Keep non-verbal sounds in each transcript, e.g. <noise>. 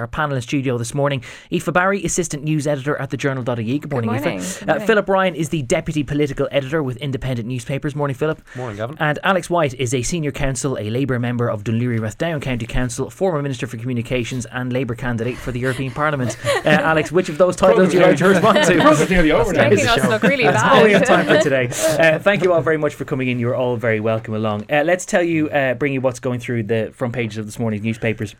Our panel in studio this morning, Aoife Barry, Assistant News Editor at the Journal.ie. Good morning, Good morning. Aoife. Good Uh. Philip Ryan is the Deputy Political Editor with Independent Newspapers. Morning, Philip. Morning, Gavin. And Alex White is a Senior Counsel, a Labour member of Dún Laoghaire-Rathdown County Council, former Minister for Communications and Labour candidate for the European Parliament. <laughs> Uh, Alex, which of those titles do you like to respond to? <laughs> nearly over It's making us look really <laughs> That's all we have time for today. Uh, thank you all very much for coming in. You're all very welcome along. Uh, let's tell you, uh, bring you what's going through the front pages of this morning's newspapers.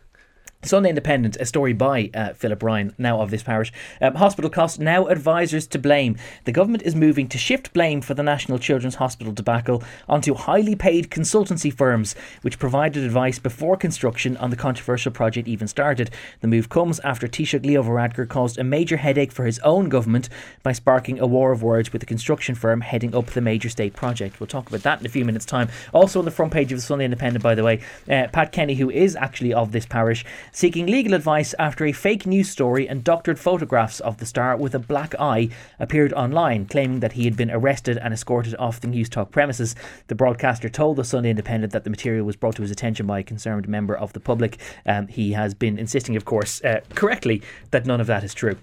Sunday Independent, a story by uh, Philip Ryan, now of this parish. Um, hospital costs now advisors to blame. The government is moving to shift blame for the National Children's Hospital debacle onto highly paid consultancy firms, which provided advice before construction on the controversial project even started. The move comes after Taoiseach Leo Varadkar caused a major headache for his own government by sparking a war of words with the construction firm heading up the major state project. We'll talk about that in a few minutes' time. Also on the front page of the Sunday Independent, by the way, uh, Pat Kenny, who is actually of this parish, seeking legal advice after a fake news story and doctored photographs of the star with a black eye appeared online, claiming that he had been arrested and escorted off the Newstalk premises. The broadcaster told the Sunday Independent that the material was brought to his attention by a concerned member of the public. Um, he has been insisting, of course, uh, correctly, that none of that is true.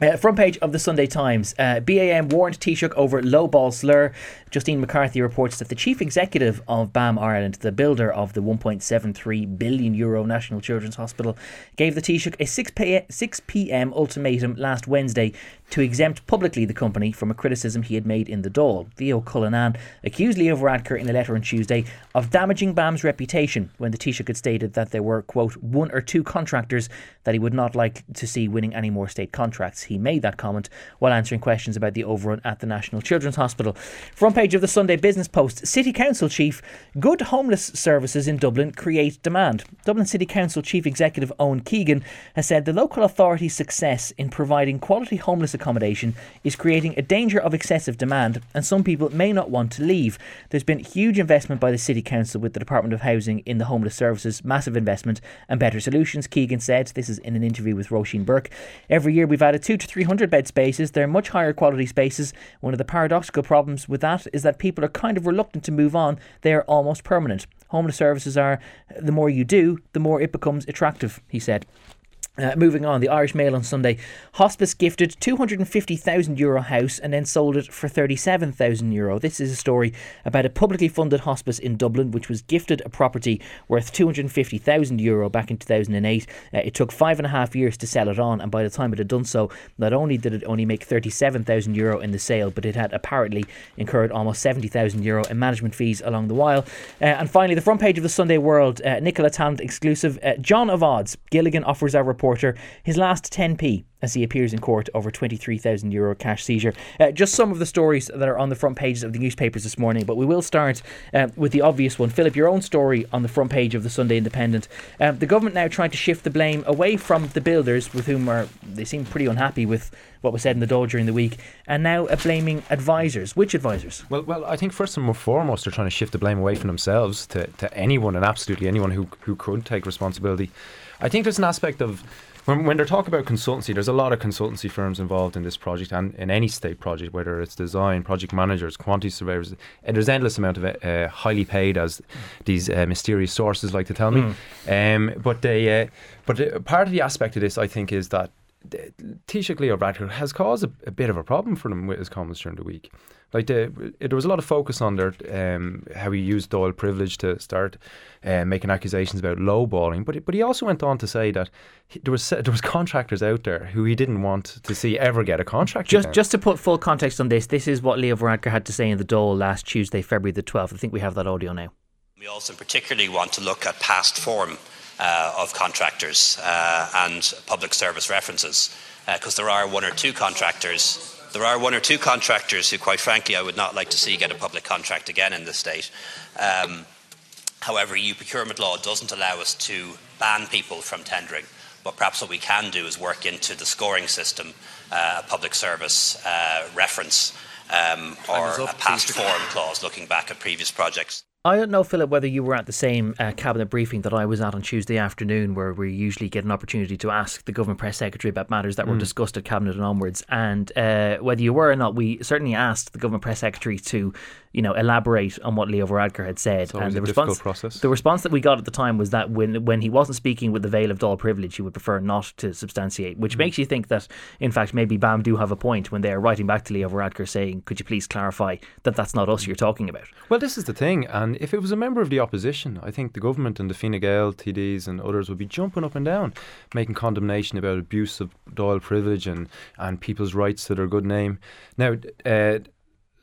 Uh, front page of the Sunday Times. Uh, BAM warned Taoiseach over lowball slur. Justine McCarthy reports that the chief executive of BAM Ireland, the builder of the 1.73 billion euro National Children's Hospital, gave the Taoiseach a 6 p- 6 p.m. ultimatum last Wednesday to exempt publicly the company from a criticism he had made in the Dáil. Theo Cullinane accused Leo Varadkar in a letter on Tuesday of damaging BAM's reputation when the Taoiseach had stated that there were, quote, one or two contractors that he would not like to see winning any more state contracts. He made that comment while answering questions about the overrun at the National Children's Hospital. Front page of the Sunday Business Post City Council Chief Good homeless services in Dublin create demand. Dublin City Council Chief Executive Owen Keegan has said the local authority's success in providing quality homeless accommodation is creating a danger of excessive demand, and some people may not want to leave. There's been huge investment by the City Council with the Department of Housing in the homeless services, massive investment and better solutions, Keegan said. This is in an interview with Roisin Burke. Every year we've added two to three hundred bed spaces. They're much higher quality spaces. One of the paradoxical problems with that is that people are kind of reluctant to move on. They are almost permanent. Homeless services are the more you do, the more it becomes attractive, he said. Uh, moving on, the Irish Mail on Sunday. Hospice gifted €250,000 Euro house and then sold it for €37,000. Euro. This is a story about a publicly funded hospice in Dublin which was gifted a property worth €250,000 Euro back in 2008. Uh, it took five and a half years to sell it on, and by the time it had done so, not only did it only make €37,000 Euro in the sale, but it had apparently incurred almost €70,000 Euro in management fees along the while. Uh, and finally, the front page of the Sunday World, uh, Nicola Tallant exclusive. Uh, John of Odds, Gilligan offers our reporter his last 10p as he appears in court over 23,000 euro cash seizure. Uh, just some of the stories that are on the front pages of the newspapers this morning, but we will start uh, with the obvious one. Philip, your own story on the front page of the Sunday Independent. Um, the government now trying to shift the blame away from the builders, with whom are they seem pretty unhappy with what was said in the Dáil during the week, and now blaming advisors. Which advisors? Well, well, I think first and foremost, they're trying to shift the blame away from themselves to, to anyone and absolutely anyone who, who could take responsibility. I think there's an aspect of when, when they're talking about consultancy, there's a lot of consultancy firms involved in this project and in any state project, whether it's design, project managers, quantity surveyors. And there's endless amount of uh, highly paid, as these uh, mysterious sources like to tell me. Um, but they, uh, but part of the aspect of this, I think, is that Taoiseach Leo Varadkar has caused a, a bit of a problem for them with his comments during the week. Like the, there was a lot of focus on their um, how he used Dáil privilege to start uh, making accusations about lowballing, but he- but he also went on to say that he, there was there was contractors out there who he didn't want to see ever get a contract. Just, again. just to put full context on this, this is what Leo Varadkar had to say in the Dáil last Tuesday, February the 12th. I think we have that audio now. We also particularly want to look at past form of contractors uh, and public service references, because there are one or two contractors. There are one or two contractors who, quite frankly, I would not like to see get a public contract again in this state. Um, however, EU procurement law doesn't allow us to ban people from tendering. But perhaps what we can do is work into the scoring system uh, a public service uh, reference um, or up, a past form clause looking back at previous projects. I don't know, Philip, whether you were at the same uh, cabinet briefing that I was at on Tuesday afternoon, where we usually get an opportunity to ask the government press secretary about matters that were Mm. discussed at cabinet and onwards. And uh, whether you were or not, we certainly asked the government press secretary to, you know, elaborate on what Leo Varadkar had said. And the response, process. the response that we got at the time was that when when he wasn't speaking with the veil of Dáil privilege, he would prefer not to substantiate, which Mm. makes you think that, in fact, maybe BAM do have a point when they are writing back to Leo Varadkar saying, "Could you please clarify that that's not us you're talking about?" Well, this is the thing, and if it was a member of the opposition, I think the government and the Fine Gael TDs and others would be jumping up and down, making condemnation about abuse of Dáil privilege and, and people's rights to their good name. Now, uh,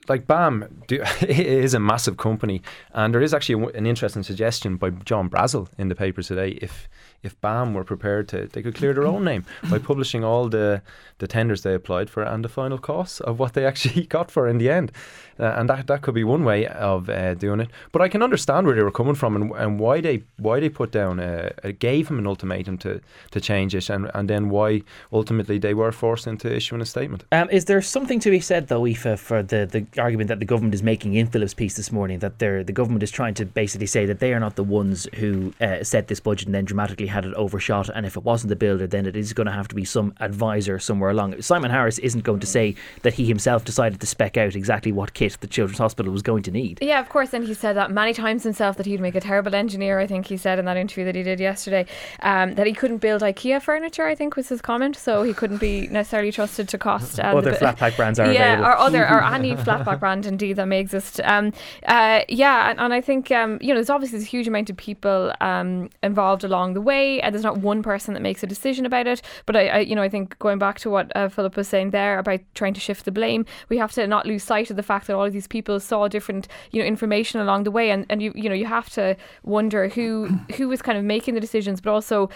like BAM do, <laughs> is a massive company, and there is actually a, an interesting suggestion by John Brazel in the paper today. If if BAM were prepared to, they could clear their own name by <laughs> publishing all the, the tenders they applied for and the final costs of what they <laughs> actually got for in the end. Uh, and that, that could be one way of uh, doing it. But I can understand where they were coming from and, and why they why they put down uh, uh, gave him an ultimatum to, to change it, and, and then why ultimately they were forced into issuing a statement. Um, is there something to be said, though, Aoife, for the, the argument that the government is making in Philip's piece this morning that they're, the government is trying to basically say that they are not the ones who uh, set this budget and then dramatically had it overshot, and if it wasn't the builder, then it is going to have to be some advisor somewhere along. Simon Harris isn't going to say that he himself decided to spec out exactly what kit the Children's Hospital was going to need. Yeah, of course. And he said that many times himself that he'd make a terrible engineer. I think he said in that interview that he did yesterday um, that he couldn't build IKEA furniture. I think was his comment. So he couldn't be necessarily trusted to cost. <laughs> Um, Other the- flat pack brands are yeah, available. or other or <laughs> any flatback brand indeed that may exist. Um, uh, yeah, and, and I think um, you know there's obviously a huge amount of people um, involved along the way, and there's not one person that makes a decision about it. But I, I you know, I think going back to what uh, Philip was saying there about trying to shift the blame, we have to not lose sight of the fact that all of these people saw different you know information along the way, and, and you you know you have to wonder who who was kind of making the decisions, but also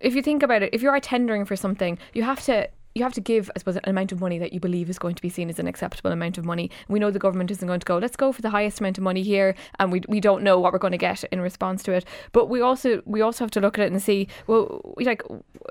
if you think about it, if you are tendering for something, you have to you have to give, I suppose, an amount of money that you believe is going to be seen as an acceptable amount of money. We know the government isn't going to go, let's go for the highest amount of money here, and we, we don't know what we're going to get in response to it. But we also we also have to look at it and see, well, like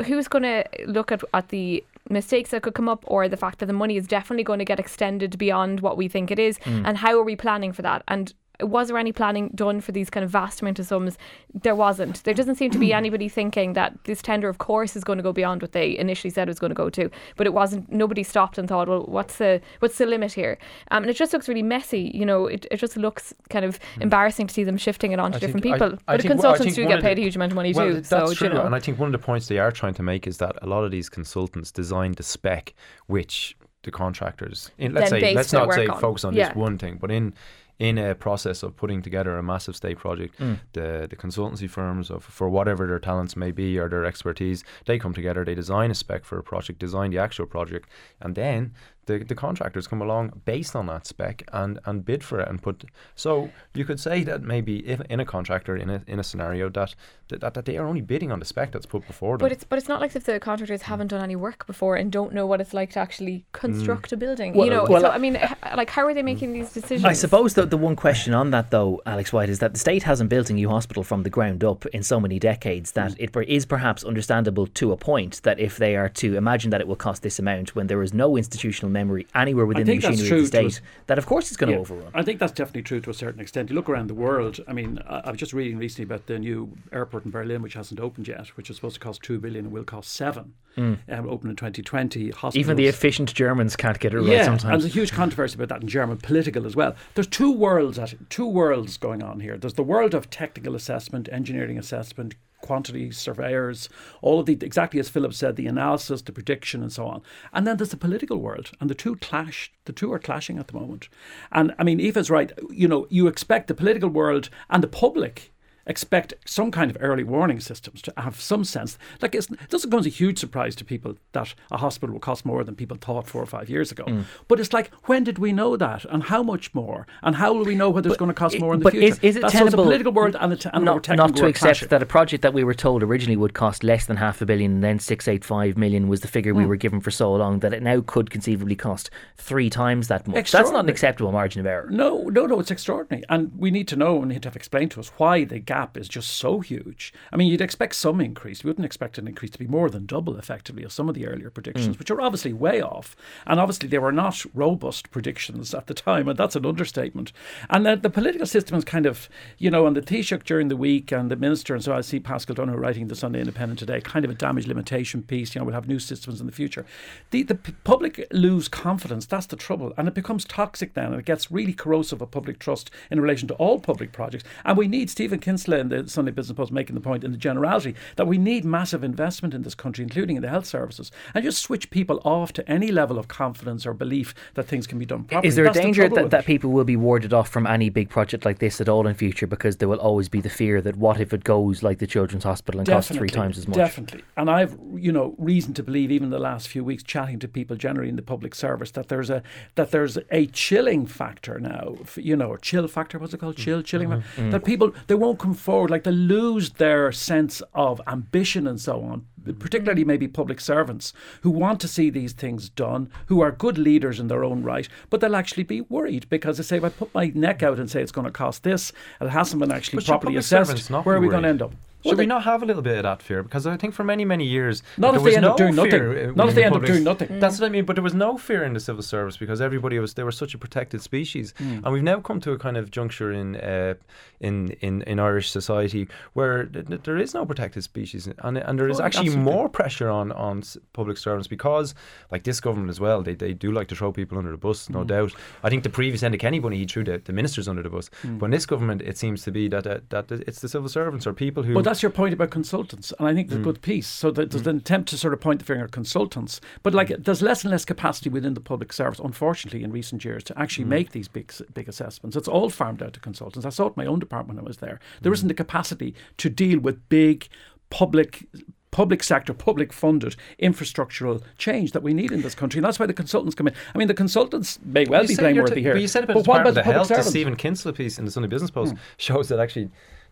who's going to look at at the mistakes that could come up or the fact that the money is definitely going to get extended beyond what we think it is mm. and how are we planning for that and was there any planning done for these kind of vast amount of sums? There wasn't. There doesn't seem to be <clears throat> anybody thinking that this tender, of course, is going to go beyond what they initially said it was going to go to. But it wasn't. Nobody stopped and thought, well, what's the what's the limit here? Um, and it just looks really messy. You know, it, it just looks kind of embarrassing to see them shifting it onto I different think- I- people. I but consultants do get of the- paid a huge amount of money well, too. th- so that's you true, know. and I think one of the points they are trying to make is that a lot of these consultants designed the spec which the contractors, in, let's Then say, let's not say on. focus on Yeah. this one thing, but in in a process of putting together a massive state project, hmm. the the consultancy firms of for whatever their talents may be or their expertise, they come together, they design a spec for a project, design the actual project, and then the, the contractors come along based on that spec and, and bid for it and put so you could say that maybe if in a contractor in a in a scenario that that, that they are only bidding on the spec that's put before them. But it's but it's not like if the contractors haven't done any work before and don't know what it's like to actually mm. construct a building. Well- you know, well, so I mean, like how are they making these decisions? I suppose the, the one question on that, though, Alex White, is that the state hasn't built a new hospital from the ground up in so many decades that mm. it per- is perhaps understandable to a point that if they are to imagine that it will cost this amount when there is no institutional memory anywhere within the machinery of the true to state, that of course it's going to overrun. I think that's definitely true to a certain extent. You look around the world. I mean, I, I was just reading recently about the new airport in Berlin, which hasn't opened yet, which is supposed to cost two billion and will cost seven. Um, open in 2020. Hospitals. Even the efficient Germans can't get it right yeah, and there's a huge controversy about that in German political as well. There's two worlds at two worlds going on here. There's the world of technical assessment, engineering assessment, quantity surveyors, all of the exactly as Philip said, the analysis, the prediction, and so on. And then there's the political world, and the two clash. The two are clashing at the moment. And I mean, Aoife's right. You know, you expect the political world and the public expect some kind of early warning systems to have some sense. Like it's, it doesn't come as a huge surprise to people that a hospital will cost more than people thought four or five years ago. Mm. But it's like, when did we know that, and how much more, and how will we know whether it's going to cost more in the but future? is, is it That's so a tenable political world and, the and not, technical not to accept that a project that we were told originally would cost less than half a billion and then 685 million was the figure Hmm. we were given for so long that it now could conceivably cost three times that much. That's not an acceptable margin of error. No, no, no, it's extraordinary. And we need to know and need to have explained to us why the gap gap is just so huge. I mean, you'd expect some increase. We wouldn't expect an increase to be more than double, effectively, of some of the earlier predictions, Mm. which are obviously way off. And obviously, they were not robust predictions at the time, and that's an understatement. And the, the political system is kind of, you know, and the Taoiseach during the week and the minister, and so I see Paschal Donohoe writing the Sunday Independent today, kind of a damage limitation piece. You know, we'll have new systems in the future. The, the public lose confidence. That's the trouble. And it becomes toxic then, and it gets really corrosive of public trust in relation to all public projects. And we need Stephen Kinsella in the Sunday Business Post making the point in the generality that we need massive investment in this country, including in the health services, and just switch people off to any level of confidence or belief that things can be done properly. Is there That's a danger trouble that, that people will be warded off from any big project like this at all in future because there will always be the fear that what if it goes like the Children's Hospital and costs three times as much? Definitely. And I've, you know, reason to believe, even the last few weeks, chatting to people generally in the public service, that there's a that there's a chilling factor now. You know, or chill factor. What's it called? Chill, chilling. Mm-hmm. factor. That people they won't come forward. Like they lose their sense of ambition and so on. Particularly maybe public servants who want to see these things done, who are good leaders in their own right, but they'll actually be worried because they say, if I put my neck out and say it's going to cost this, it hasn't been actually But properly assessed, where are we going to end up? Should Well, we not have a little bit of that fear? Because I think for many, many years, Not there if they was end up no doing nothing. fear, Not if they end up doing nothing. That's what I mean. But there was no fear in the civil service because everybody was they were such a protected species, Hmm. and we've now come to a kind of juncture in uh, in, in in Irish society where th- th- there is no protected species, and and there is Oh, actually absolutely. more pressure on on public servants because, like this government as well, they, they do like to throw people under the bus, no doubt. I think the previous Enda Kenny Bunny he threw the, the ministers under the bus, Hmm. but in this government it seems to be that uh, that it's the civil servants or people who. But that's your point about consultants, and I think it's Mm. a good piece. So that there's an attempt to sort of point the finger at consultants, but like Mm. there's less and less capacity within the public service, unfortunately, in recent years to actually Mm. make these big big assessments. It's all farmed out to consultants. I saw it in my own department when I was there. There Mm. isn't the capacity to deal with big public. Public sector, public funded infrastructural change that we need in this country. And that's why the consultants come in. I mean, the consultants may well You be blameworthy ta- here. But you said about but the what about the public Health, the? Stephen Kinsella piece in the Sunday Business Post Hmm. shows that actually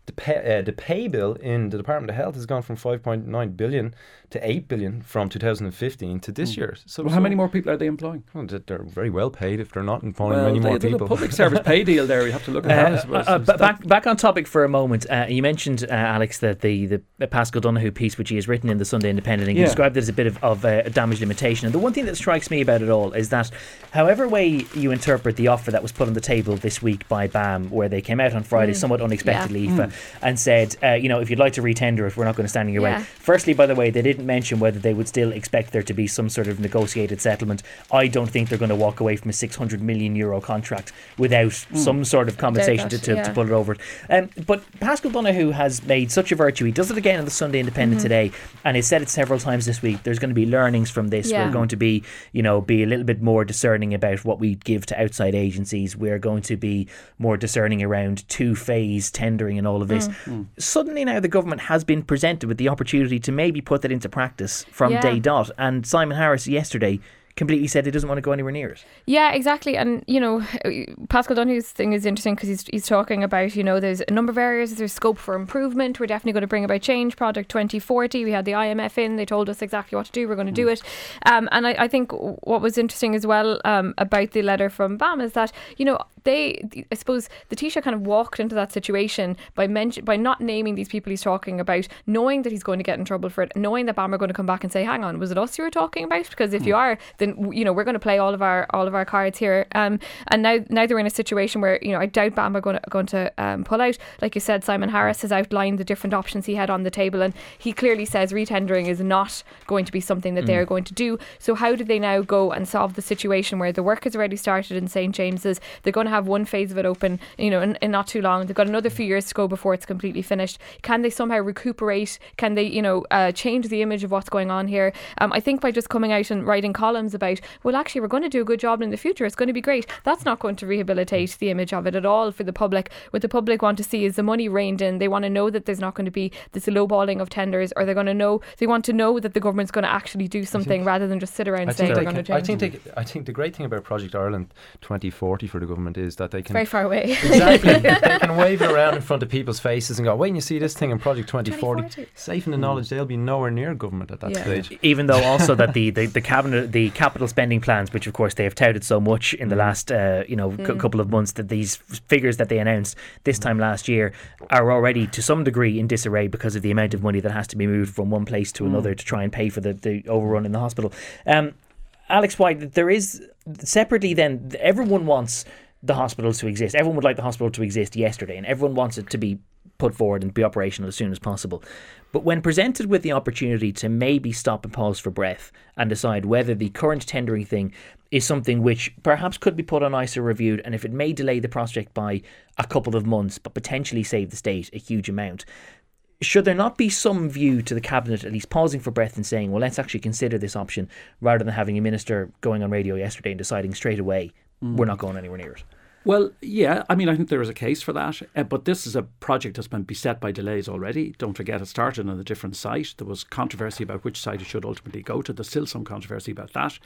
the pay, uh, the pay bill in the Department of Health has gone from 5.9 billion to 8 billion from 2015 to this year. So. Well, how so- many more people are they employing? well, they're very well paid if they're not employing Well, many they- more there's people. a public service pay deal there. You have to look at <laughs> that. Uh, suppose. uh, but back back on topic for a moment. Uh, you mentioned uh, Alex that the the uh, Paschal Donohoe piece, which he has written in the Sunday Independent, and you Yeah. described it as a bit of, of uh, a damage limitation. And the one thing that strikes me about it all is that, however way you interpret the offer that was put on the table this week by BAM, where they came out on Friday somewhat unexpectedly, Mm. And said, uh, you know, if you'd like to retender it, we're not going to stand in your Yeah. way. Firstly, by the way, they didn't mention whether they would still expect there to be some sort of negotiated settlement. I don't think they're going to walk away from a 600 million euro contract without hmm. some sort of compensation to, to, yeah. to put it over. Um, but Paschal Donohoe has made such a virtue. He does it again in the Sunday Independent mm-hmm. today, and he said it several times this week. There's going to be learnings from this. Yeah. We're going to be, you know, be a little bit more discerning about what we give to outside agencies. We're going to be more discerning around two phase tendering and all of this. Mm. Suddenly now the government has been presented with the opportunity to maybe put that into practice from Yeah. day dot. And Simon Harris yesterday completely said he doesn't want to go anywhere near it. Yeah, exactly. And, you know, Paschal Donohoe's thing is interesting because he's, he's talking about, you know, there's a number of areas, there's scope for improvement. We're definitely going to bring about change. Project 2040, we had the IMF in, they told us exactly what to do, we're going to do it. Um, and I, I think what was interesting as well um, about the letter from BAM is that, you know, they, I suppose, the Taoiseach kind of walked into that situation by mention, by not naming these people he's talking about, knowing that he's going to get in trouble for it, knowing that BAM are going to come back and say, "Hang on, was it us you were talking about?" Because if you are, then you know we're going to play all of our all of our cards here. Um, and now now they're in a situation where you know I doubt BAM are going to going to um, pull out. Like you said, Simon Harris has outlined the different options he had on the table, and he clearly says retendering is not going to be something that they are going to do. So how do they now go and solve the situation where the work has already started in St James's? They're going to have one phase of it open, you know, in, in not too long. They've got another few years to go before it's completely finished. Can they somehow recuperate? Can they, you know, uh, change the image of what's going on here? Um, I think by just coming out and writing columns about, well, actually, we're going to do a good job in the future. It's going to be great. That's not going to rehabilitate the image of it at all for the public. What the public want to see is the money reined in. They want to know that there's not going to be this lowballing of tenders, or they're going to know they want to know that the government's going to actually do something rather than just sit around I saying think, we're they going to can, I change. think they, I think the great thing about Project Ireland 2040 for the government is that they can Very far away. exactly <laughs> they can wave it around in front of people's faces and go, "Wait, and you see this thing in Project 2040." 2040. Safe in the knowledge they'll be nowhere near government at that Yeah. stage. even though also that the, the, the cabinet the cabinet <laughs> capital spending plans, which of course they have touted so much in the Mm. last uh, you know c- couple of months, that these figures that they announced this time last year are already to some degree in disarray because of the amount of money that has to be moved from one place to another to try and pay for the, the overrun in the hospital. Um, Alex White, there is separately then everyone wants the hospitals to exist. Everyone would like the hospital to exist yesterday, and everyone wants it to be put forward and be operational as soon as possible. But when presented with the opportunity to maybe stop and pause for breath and decide whether the current tendering thing is something which perhaps could be put on ice or reviewed, and if it may delay the project by a couple of months, but potentially save the state a huge amount, should there not be some view to the cabinet at least pausing for breath and saying, well, let's actually consider this option rather than having a minister going on radio yesterday and deciding straight away mm. we're not going anywhere near it? Well, yeah, I mean, I think there is a case for that, uh, but this is a project that's been beset by delays already. Don't forget, it started on a different site. There was controversy about which site it should ultimately go to. There's still some controversy about that.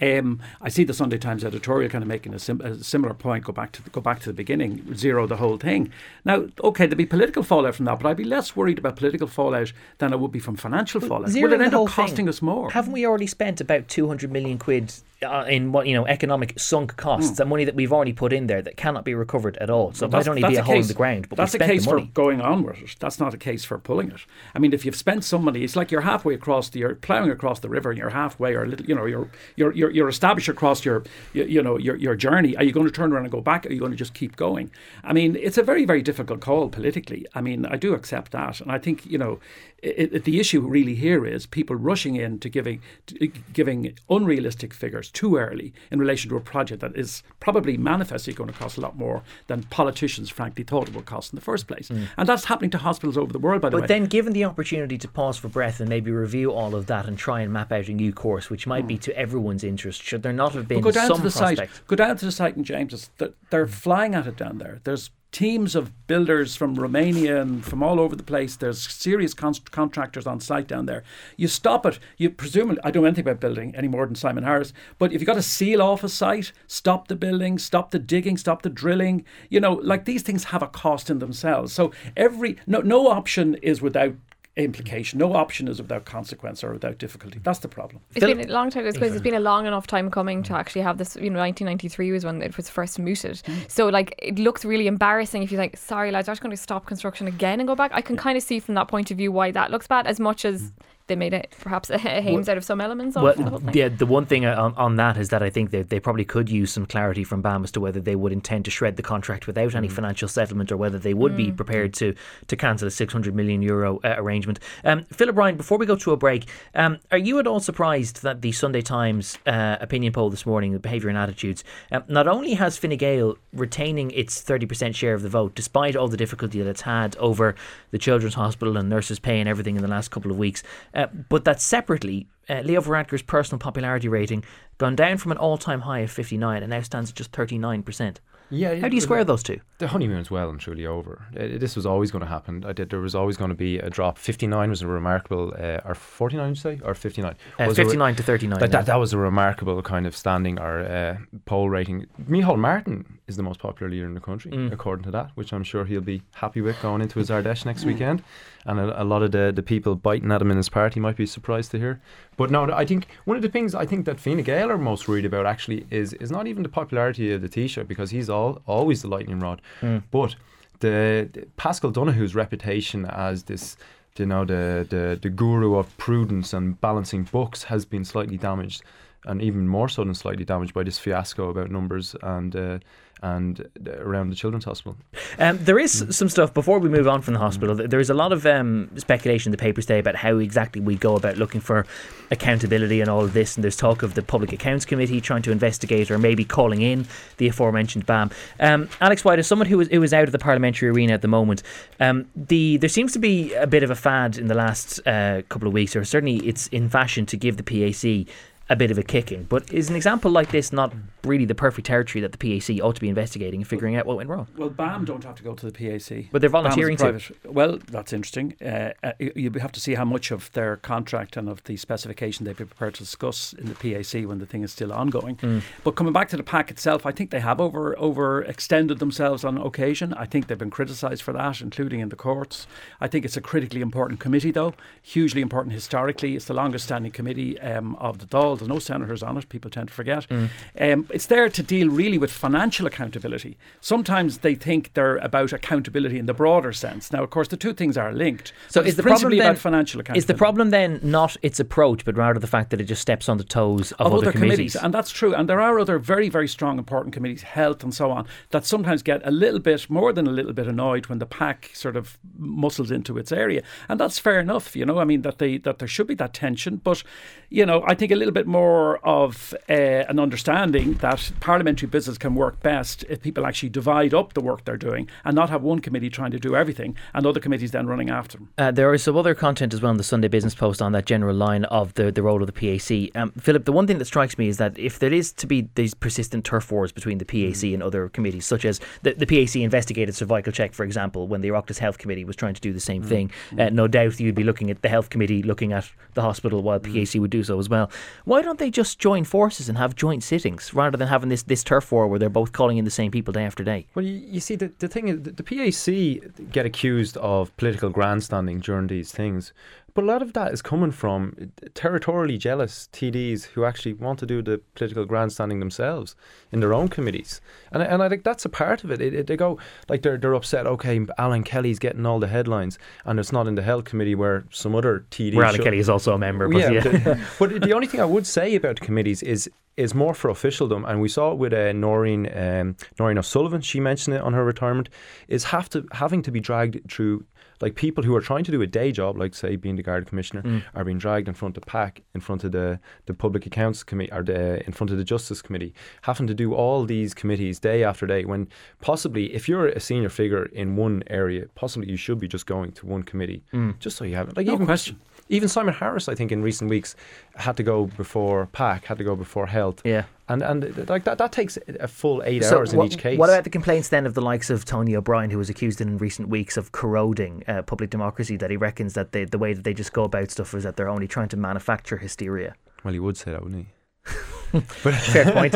Um, I see the Sunday Times editorial kind of making a, sim- a similar point. Go back to the, go back to the beginning, zero the whole thing. Now, okay, there'll be political fallout from that, but I'd be less worried about political fallout than I would be from financial fallout. Zero Will it end up costing thing, us more? Haven't we already spent about 200 million quid uh, in what you know economic sunk costs and money that we've already put in there that cannot be recovered at all? So it might only be a hole in the ground, but that's a case for going on with it. That's not a case for pulling it. I mean, if you've spent some money, it's like you're halfway across the, you're ploughing across the river, and you're halfway, or a little, you know, you're you're you're, you're established across your, you, you know, your your journey. Are you going to turn around and go back? Are you going to just keep going? I mean, it's a very very difficult call politically. I mean, I do accept that, and I think you know, it, it, the issue really here is people rushing in to giving to uh, giving unrealistic figures too early in relation to a project that is probably manifestly going to cost a lot more than politicians, frankly, thought it would cost in the first place. Mm. And that's happening to hospitals over the world, by the But way. But then, given the opportunity to pause for breath and maybe review all of that and try and map out a new course, which might be mm. to everyone's interest, should there not have been. But go down some to the prospect? site. Go down to the site in James's. They're, they're flying at it down there. There's teams of builders from Romania and from all over the place. There's serious con- contractors on site down there. You stop it. You presumably, I don't know anything about building any more than Simon Harris, but if you've got to seal off a site, stop the building, stop the digging, stop the drilling. You know, like these things have a cost in themselves. So every no no option is without implication. No option is without consequence or without difficulty. That's the problem. It's been a long time. I suppose it's been a long enough time coming to mm. actually have this. You know, 1993 was when it was first mooted. Mm. So like, it looks really embarrassing if you think, sorry lads, I'm just going to stop construction again and go back. I can kind of see from that point of view why that looks bad, as much as mm. They made it perhaps <laughs> a Hames out of some elements of Well, the whole thing. yeah, the one thing on, on that is that I think that they probably could use some clarity from BAM as to whether they would intend to shred the contract without any financial settlement or whether they would be prepared to to cancel a 600 million euro uh, arrangement. Um, Philip Ryan, before we go to a break, um, are you at all surprised that the Sunday Times uh, opinion poll this morning, the behaviour and attitudes, um, not only has Fine Gael retaining its 30% share of the vote, despite all the difficulty that it's had over the Children's Hospital and nurses' pay and everything in the last couple of weeks, uh, but that separately, uh, Leo Varadkar's personal popularity rating gone down from an all-time high of 59 and now stands at just 39%. Yeah. How do you square those two? The honeymoon's well and truly over. Uh, this was always going to happen. I did. There was always going to be a drop. Fifty nine was a remarkable, uh, or forty nine, you say, or fifty nine. Uh, 59 to 39. That, that, that was a remarkable kind of standing or uh, poll rating. Micheál Martin is the most popular leader in the country, Mm. according to that, which I'm sure he'll be happy with going into his Ard Fheis next weekend. And a, a lot of the, the people biting at him in his party might be surprised to hear. But no, I think one of the things I think that Fine Gael are most worried about actually is is not even the popularity of the Taoiseach because he's all always the lightning rod, hmm. but the, the Paschal Donohoe's reputation as this you know the, the the guru of prudence and balancing books has been slightly damaged and even more so than slightly damaged by this fiasco about numbers and uh, and uh, around the children's hospital Um, there is some stuff before we move on from the hospital. th- There is a lot of um, speculation in the papers today about how exactly we go about looking for accountability and all of this. And there's talk of the Public Accounts Committee trying to investigate or maybe calling in the aforementioned BAM. Um, Alex White, as someone who is, who is out of the parliamentary arena at the moment, um, the there seems to be a bit of a fad in the last uh, couple of weeks, or certainly it's in fashion to give the PAC a bit of a kicking. But is an example like this not really the perfect territory that the PAC ought to be investigating and figuring out what went wrong? Well, BAM don't have to go to the PAC. But they're volunteering to. Well, that's interesting. Uh, uh, you have to see how much of their contract and of the specification they'd be prepared to discuss in the PAC when the thing is still ongoing. Mm. But coming back to the pack itself, I think they have over over extended themselves on occasion. I think they've been criticised for that, including in the courts. I think it's a critically important committee, though, hugely important historically. It's the longest standing committee um, of the Dáil. There's no senators on it. People tend to forget. Um, it's there to deal really with financial accountability. Sometimes they think they're about accountability in the broader sense. Now, of course, the two things are linked. So is it's the problem then, about financial accountability? Is the problem then not its approach, but rather the fact that it just steps on the toes of, of other committees? and that's true. And there are other very, very strong, important committees, health and so on, that sometimes get a little bit more than a little bit annoyed when the pack sort of muscles into its area, and that's fair enough. You know, I mean that they that there should be that tension, but you know, I think a little bit more of uh, an understanding that parliamentary business can work best if people actually divide up the work they're doing and not have one committee trying to do everything and other committees then running after them. Uh, there is some other content as well in the Sunday Business Post on that general line of the, the role of the PAC. Um, Philip, the one thing that strikes me is that if there is to be these persistent turf wars between the PAC mm. and other committees, such as the, the PAC investigated cervical check, for example, when the Oireachtas Health Committee was trying to do the same mm. thing, mm. Uh, no doubt you'd be looking at the Health Committee looking at the hospital while mm. PAC would do so as well. Why don't they just join forces and have joint sittings rather than having this, this turf war where they're both calling in the same people day after day? Well, you, you see, the, the thing is, the, the PAC get accused of political grandstanding during these things. But a lot of that is coming from territorially jealous TDs who actually want to do the political grandstanding themselves in their own committees, and and I think that's a part of it. it, it they go like they're they're upset. Okay, Alan Kelly's getting all the headlines, and it's not in the health committee where some other TD. Where Alan should. Kelly is also a member. But yeah, yeah. the, <laughs> <laughs> but the only thing I would say about committees is is more for officialdom, and we saw it with uh, Noreen um, Nóirín O'Sullivan. She mentioned it on her retirement. Is have to having to be dragged through like people who are trying to do a day job, like say being the Garda Commissioner, mm. are being dragged in front of PAC, in front of the, the Public Accounts Committee, or the, in front of the Justice Committee, having to do all these committees day after day. When possibly, if you're a senior figure in one area, possibly you should be just going to one committee, mm. just so you have it. Like no even question. Even Simon Harris, I think, in recent weeks, had to go before PAC, had to go before Health. Yeah. And and like that, that takes a full eight so hours in each case. What about the complaints then of the likes of Tony O'Brien, who was accused in recent weeks of corroding uh, public democracy? That he reckons that they, the way that they just go about stuff is that they're only trying to manufacture hysteria. Well, he would say that, wouldn't he? <laughs> <laughs> Fair point.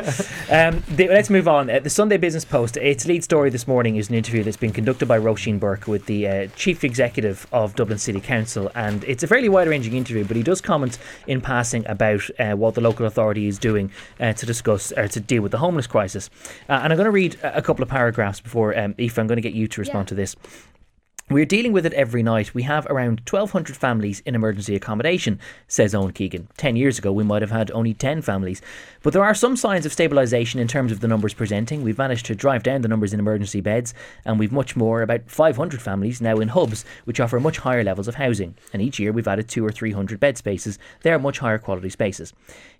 Um, the, let's move on. Uh, the Sunday Business Post, its lead story this morning is an interview that's been conducted by Roisin Burke with the uh, Chief Executive of Dublin City Council. And it's a fairly wide ranging interview, but he does comment in passing about uh, what the local authority is doing uh, to discuss or to deal with the homeless crisis. Uh, and I'm going to read a couple of paragraphs before, um, Aoife, I'm going to get you to respond yeah. to this. We're dealing with it every night. We have around 1,200 families in emergency accommodation, says Owen Keegan. Ten years ago, we might have had only 10 families. But there are some signs of stabilisation in terms of the numbers presenting. We've managed to drive down the numbers in emergency beds, and we've much more, about 500 families now in hubs, which offer much higher levels of housing. And each year, we've added two or 300 bed spaces. They are much higher quality spaces.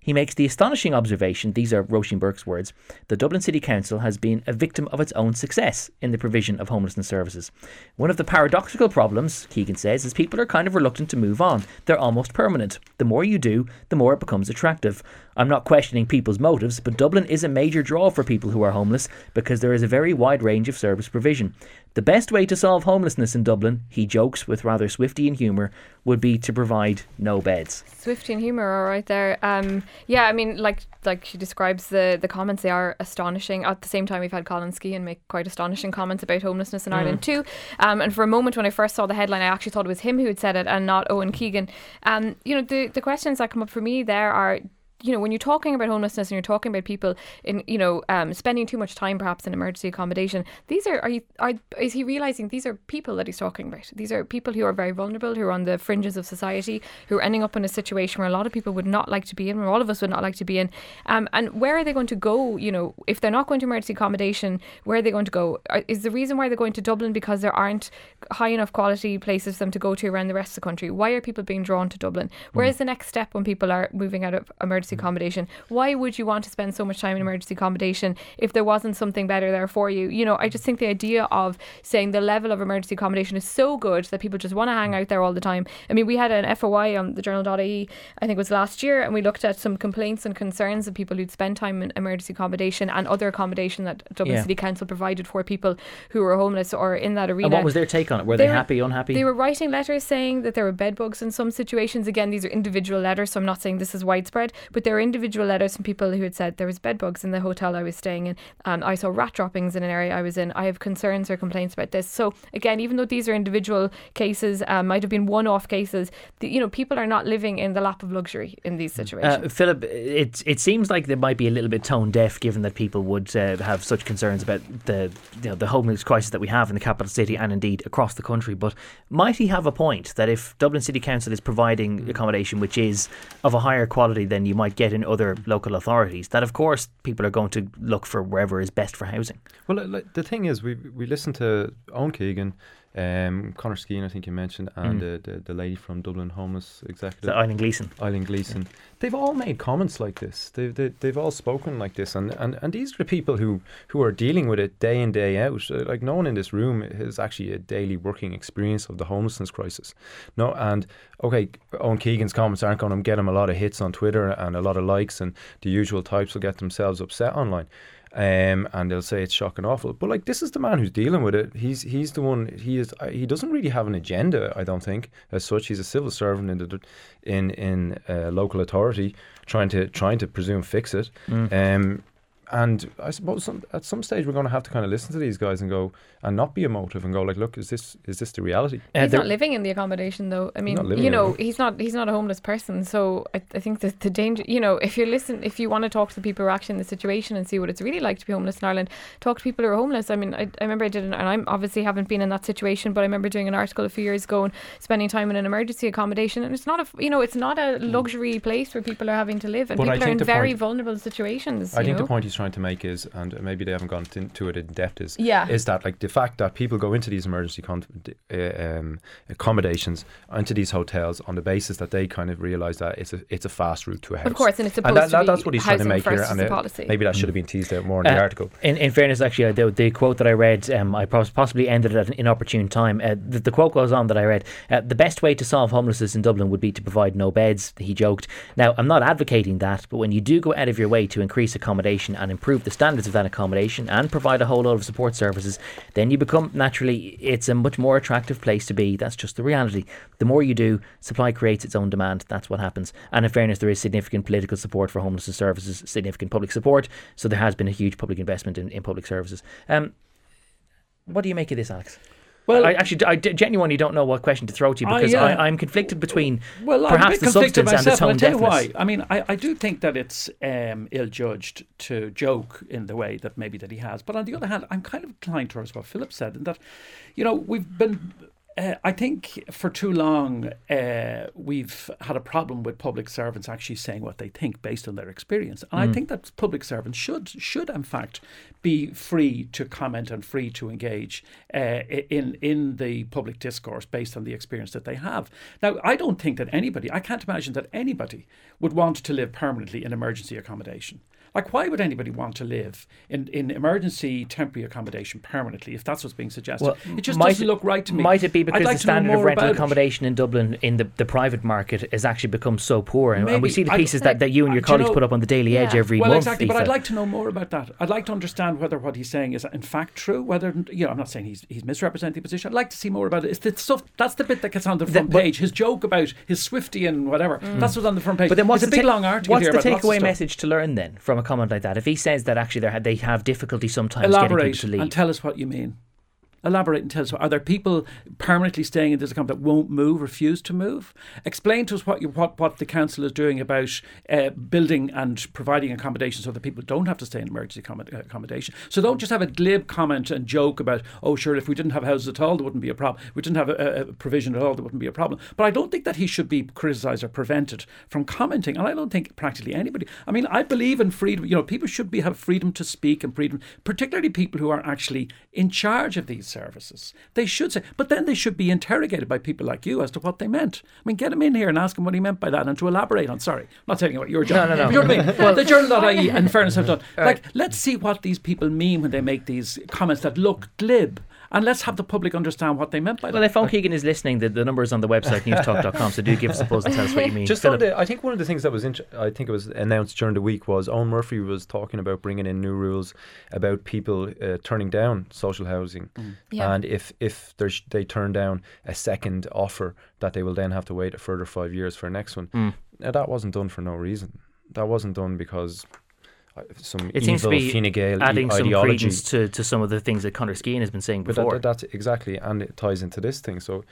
He makes the astonishing observation, these are Roisin Burke's words, the Dublin City Council has been a victim of its own success in the provision of homelessness services. One of the paradoxical problems, Keegan says, is people are kind of reluctant to move on. They're almost permanent. The more you do, the more it becomes attractive. I'm not questioning people's motives, but Dublin is a major draw for people who are homeless because there is a very wide range of service provision. The best way to solve homelessness in Dublin, he jokes with rather Swiftian humour, would be to provide no beds. Swiftian humour, all right there. Um, yeah, I mean, like like she describes the the comments, they are astonishing. At the same time, we've had Colin Skehan make quite astonishing comments about homelessness in mm. Ireland too. Um, and for a moment, when I first saw the headline, I actually thought it was him who had said it and not Owen Keegan. Um, you know, the the questions that come up for me there are you know, when you're talking about homelessness and you're talking about people in, you know, um, spending too much time perhaps in emergency accommodation, these are, are you, are, is he realizing these are people that he's talking about? These are people who are very vulnerable, who are on the fringes of society, who are ending up in a situation where a lot of people would not like to be in, where all of us would not like to be in. Um, and where are they going to go? You know, if they're not going to emergency accommodation, where are they going to go? Is the reason why they're going to Dublin because there aren't high enough quality places for them to go to around the rest of the country? Why are people being drawn to Dublin? Where mm. is the next step when people are moving out of emergency accommodation. Why would you want to spend so much time in emergency accommodation if there wasn't something better there for you? You know, I just think the idea of saying the level of emergency accommodation is so good that people just want to hang out there all the time. I mean, we had an FOI on the journal.ie, I think it was last year, and we looked at some complaints and concerns of people who'd spend time in emergency accommodation and other accommodation that Dublin yeah. City Council provided for people who were homeless or in that arena. And what was their take on it? Were they, they happy, unhappy? They were writing letters saying that there were bed bugs in some situations. Again, these are individual letters, so I'm not saying this is widespread, But there were individual letters from people who had said there was bed bugs in the hotel I was staying in. Um, I saw rat droppings in an area I was in. I have concerns or complaints about this. So again, even though these are individual cases, um, might have been one-off cases, the, you know, people are not living in the lap of luxury in these situations. Uh, Philip, it it seems like they might be a little bit tone deaf, given that people would uh, have such concerns about the you know, the homeless crisis that we have in the capital city and indeed across the country. But might he have a point that if Dublin City Council is providing accommodation which is of a higher quality than you might get in other local authorities, that of course people are going to look for wherever is best for housing. Well, the thing is, we we listened to Owen Keegan, um, Conor Skehan, I think you mentioned, and uh, the the lady from Dublin Homeless Executive, Eileen Gleeson. Eileen Gleeson. They've all made comments like this. They've they, they've all spoken like this, and, and and these are the people who who are dealing with it day in day out. Uh, Like no one in this room has actually a daily working experience of the homelessness crisis. No, and okay, Owen Keegan's comments aren't going to get him a lot of hits on Twitter and a lot of likes, and the usual types will get themselves upset online. Um, and they'll say it's shocking awful, but like this is the man who's dealing with it. He's he's the one. He is. uh, He doesn't really have an agenda. I don't think as such. He's a civil servant in the in in a local authority, trying to trying to presume fix it. Um, and I suppose some, at some stage we're going to have to kind of listen to these guys and go and not be emotive and go like, look, is this is this the reality? Uh, he's not living in the accommodation though. I mean, you know, it. he's not he's not a homeless person. So I, I think that the danger, you know, if you listen, if you want to talk to the people who are actually in the situation and see what it's really like to be homeless in Ireland, talk to people who are homeless. I mean, I, I remember I did, an, and I'm obviously haven't been in that situation, but I remember doing an article a few years ago and spending time in an emergency accommodation, and it's not a, you know, it's not a luxury place where people are having to live, and But people are in very point- vulnerable situations. I you think know? the point he's trying to make is, and maybe they haven't gone into it in depth, is Yeah. is that like the fact that people go into these emergency con- uh, um, accommodations, into these hotels on the basis that they kind of realise that it's a it's a fast route to a house. Of course, and it's supposed that, to that- be that's what he's trying to housing make here, first and it- policy. maybe that should have been teased out more in the Uh, article. In, in fairness, actually, the, the quote that I read, um, I possibly ended it at an inopportune time. Uh, the, the quote goes on that I read uh, The best way to solve homelessness in Dublin would be to provide no beds, he joked. Now, I'm not advocating that, but when you do go out of your way to increase accommodation and improve the standards of that accommodation and provide a whole lot of support services, then you become naturally, it's a much more attractive place to be. That's just the reality. The more you do, supply creates its own demand. That's what happens. And in fairness, there is significant political support for homelessness services, significant public support. So there has been a huge public investment in, in public services. Um, what do you make of this, Alex? Well, I actually, I genuinely don't know what question to throw to you because yeah. I, I'm conflicted between Well, perhaps the substance and the myself, tone I'll tell you why. I mean, I, I do think that it's um, ill-judged to joke in the way that maybe that he has. But on the other hand, I'm kind of inclined towards what Philip said, in that, you know, we've been. Uh, I think for too long uh, we've had a problem with public servants actually saying what they think based on their experience, and I think that public servants should should in fact be free to comment and free to engage uh, in in the public discourse based on the experience that they have. Now, I don't think that anybody, I can't imagine that anybody would want to live permanently in emergency accommodation. Like, why would anybody want to live in, in emergency temporary accommodation permanently if that's what's being suggested? Well, it just doesn't look right to me. Might it be I'd because like the to know standard of rental about it. accommodation in Dublin in the, the private market has actually become so poor? And, and we see the I- pieces that, that you and your Do you colleagues know- put up on the Daily Edge Yeah. every well, month. exactly. But I'd like to know more about that. I'd like to understand whether what he's saying is in fact true. Whether you know, I'm not saying he's he's misrepresenting the position. I'd like to see more about it. It's the stuff. That's the bit that gets on the front but- page. His joke about his Swiftian whatever. Mm. That's what's on the front page. But then what's it's a the big ta- long article What's here the about lots of takeaway message to learn then from a comment like that? If he says that actually they have difficulty sometimes getting Elaborate people to leave. and tell us what you mean. Elaborate and tell us. Are there people permanently staying in this account that won't move, refuse to move? Explain to us what you, what what the council is doing about uh, building and providing accommodation so that people don't have to stay in emergency accommodation. So don't just have a glib comment and joke about, oh sure, if we didn't have houses at all, there wouldn't be a problem. If we didn't have a, a provision at all, there wouldn't be a problem. But I don't think that he should be criticised or prevented from commenting. And I don't think practically anybody. I mean, I believe in freedom. You know, people should be have freedom to speak and freedom, particularly people who are actually in charge of these services. They should say, but then they should be interrogated by people like you as to what they meant. I mean, get him in here and ask him what he meant by that and to elaborate on. Sorry, I'm not telling you what your job. No, no, no. You know what I mean? <laughs> well, the journal.ie, in fairness, have done. <laughs> Like, let's see what these people mean when they make these comments that look glib. And let's have the public understand what they meant by well, that. Well, if Owen Keegan is listening, the, the number is on the website newstalk.com. So do give us a buzz and tell us what you mean. Just on the, I think one of the things that was, int- I think it was announced during the week was Eoghan Murphy was talking about bringing in new rules about people uh, turning down social housing, Yeah. and if if there's, they turn down a second offer, that they will then have to wait a further five years for a next one. Now that wasn't done for no reason. that wasn't done because some It seems to be Fine Gael adding some ideology. credence to, to some of the things that Conor Skehan has been saying But that, before. that, that's exactly, and it ties into this thing. So,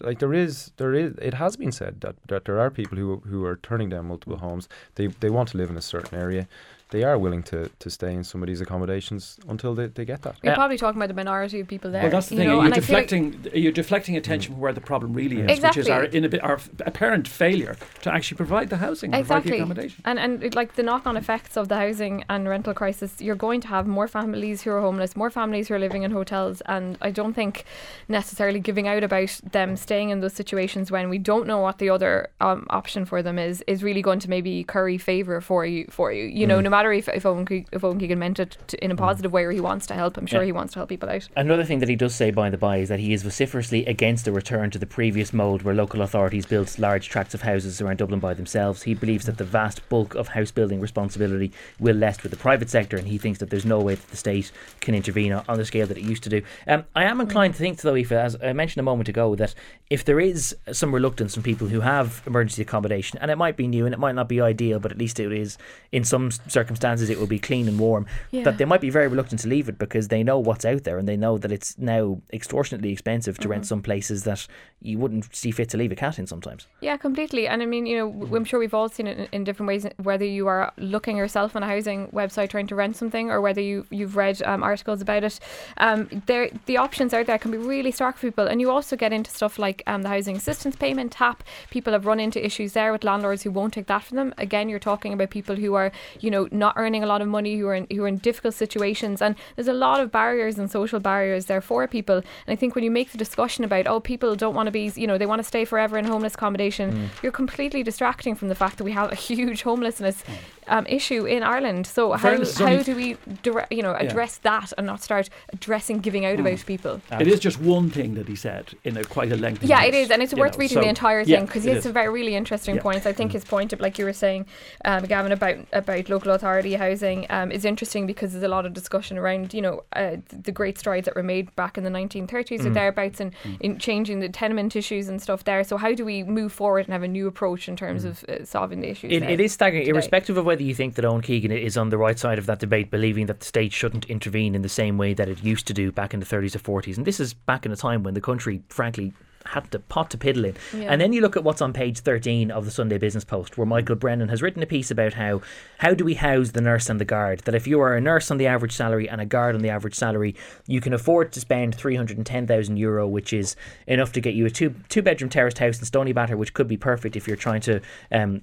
like there is, there is, it has been said that, that there are people who who are turning down multiple homes. They they want to live in a certain area. They are willing to, to stay in some of these accommodations until they, they get that. You're Yeah. probably talking about the minority of people there. Well, that's the you thing. know, You're and I feel like- deflecting. You're deflecting attention from where the problem really is, which is Exactly. our, inabi- our apparent failure to actually provide the housing, and provide the Exactly. accommodation. And and it- like the knock-on effects of the housing and rental crisis, you're going to have more families who are homeless, more families who are living in hotels, and I don't think necessarily giving out about them staying in those situations when we don't know what the other um, option for them is is really going to maybe curry favor for you for you. You Mm. know, no matter if if Owen, if Owen Keegan meant it to, in a positive way or he wants to help, I'm sure Yeah. he wants to help people out. Another thing that he does say by the by is that he is vociferously against a return to the previous mode where local authorities built large tracts of houses around Dublin by themselves. He believes that the vast bulk of house building responsibility will rest with the private sector, and he thinks that there's no way that the state can intervene on, on the scale that it used to do. Um, I am inclined to think, though, Aoife, as I mentioned a moment ago, that if there is some reluctance from people who have emergency accommodation, and it might be new and it might not be ideal, but at least it is, in some circumstances, it will be clean and warm, Yeah. that they might be very reluctant to leave it because they know what's out there and they know that it's now extortionately expensive to rent some places that you wouldn't see fit to leave a cat in sometimes. Yeah, completely. And I mean, you know, I'm sure we've all seen it in, in different ways. Whether you are looking yourself on a housing website trying to rent something, or whether you you've read um, articles about it, um, there the options out there can be really stark for people. And you also get into stuff like um, the housing assistance payment HAP. People have run into issues there with landlords who won't take that from them. Again, you're talking about people who are, you know, not earning a lot of money, who are in, who are in difficult situations, and there's a lot of barriers and social barriers there for people. And I think when you make the discussion about, oh, people don't want to be, you know, they want to stay forever in homeless accommodation, mm. you're completely distracting from the fact that we have a <laughs> huge homelessness mm. Um, issue in Ireland. So how, how do we, dire- you know, address that and not start addressing giving out about people? It is just one thing that he said in a quite a lengthy. Yeah, it note, is, and it's worth know, reading so- the entire thing because it he has some very really interesting Yeah. points. I think his point, of, like you were saying, um, Gavin, about about local authority housing um, is interesting because there's a lot of discussion around you know uh, the great strides that were made back in the 1930s or thereabouts in, in changing the tenement issues and stuff there. So how do we move forward and have a new approach in terms of uh, solving the issues? It, it is staggering, today. irrespective of whether you think that Owen Keegan is on the right side of that debate, believing that the state shouldn't intervene in the same way that it used to do back in the 30s or 40s. And this is back in a time when the country, frankly, had to pot to piddle in. Yeah. And then you look at what's on page 13 of the Sunday Business Post, where Michael Brennan has written a piece about how how do we house the nurse and the guard? That if you are a nurse on the average salary and a guard on the average salary, you can afford to spend 310,000 euro, which is enough to get you a two two bedroom terraced house in Stoneybatter, which could be perfect if you're trying to. Um,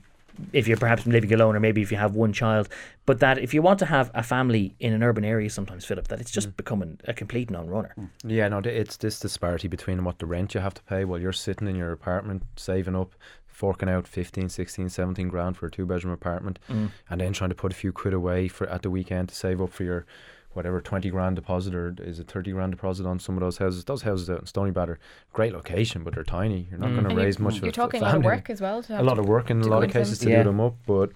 if you're perhaps living alone, or maybe if you have one child, but that if you want to have a family in an urban area, sometimes Philip, that it's just becoming a complete non-runner. Yeah, no, it's this disparity between what the rent you have to pay while you're sitting in your apartment saving up, forking out 15, 16, 17 grand for a two bedroom apartment, Mm. and then trying to put a few quid away for at the weekend to save up for your whatever 20 grand deposit or is it 30 grand deposit on some of those houses. Those houses out in Stoneybatter, great location, but they're tiny. You're not Mm. going to raise much of You're a talking a lot of work as well. To A lot of work in a lot of into cases to Yeah. do them up, but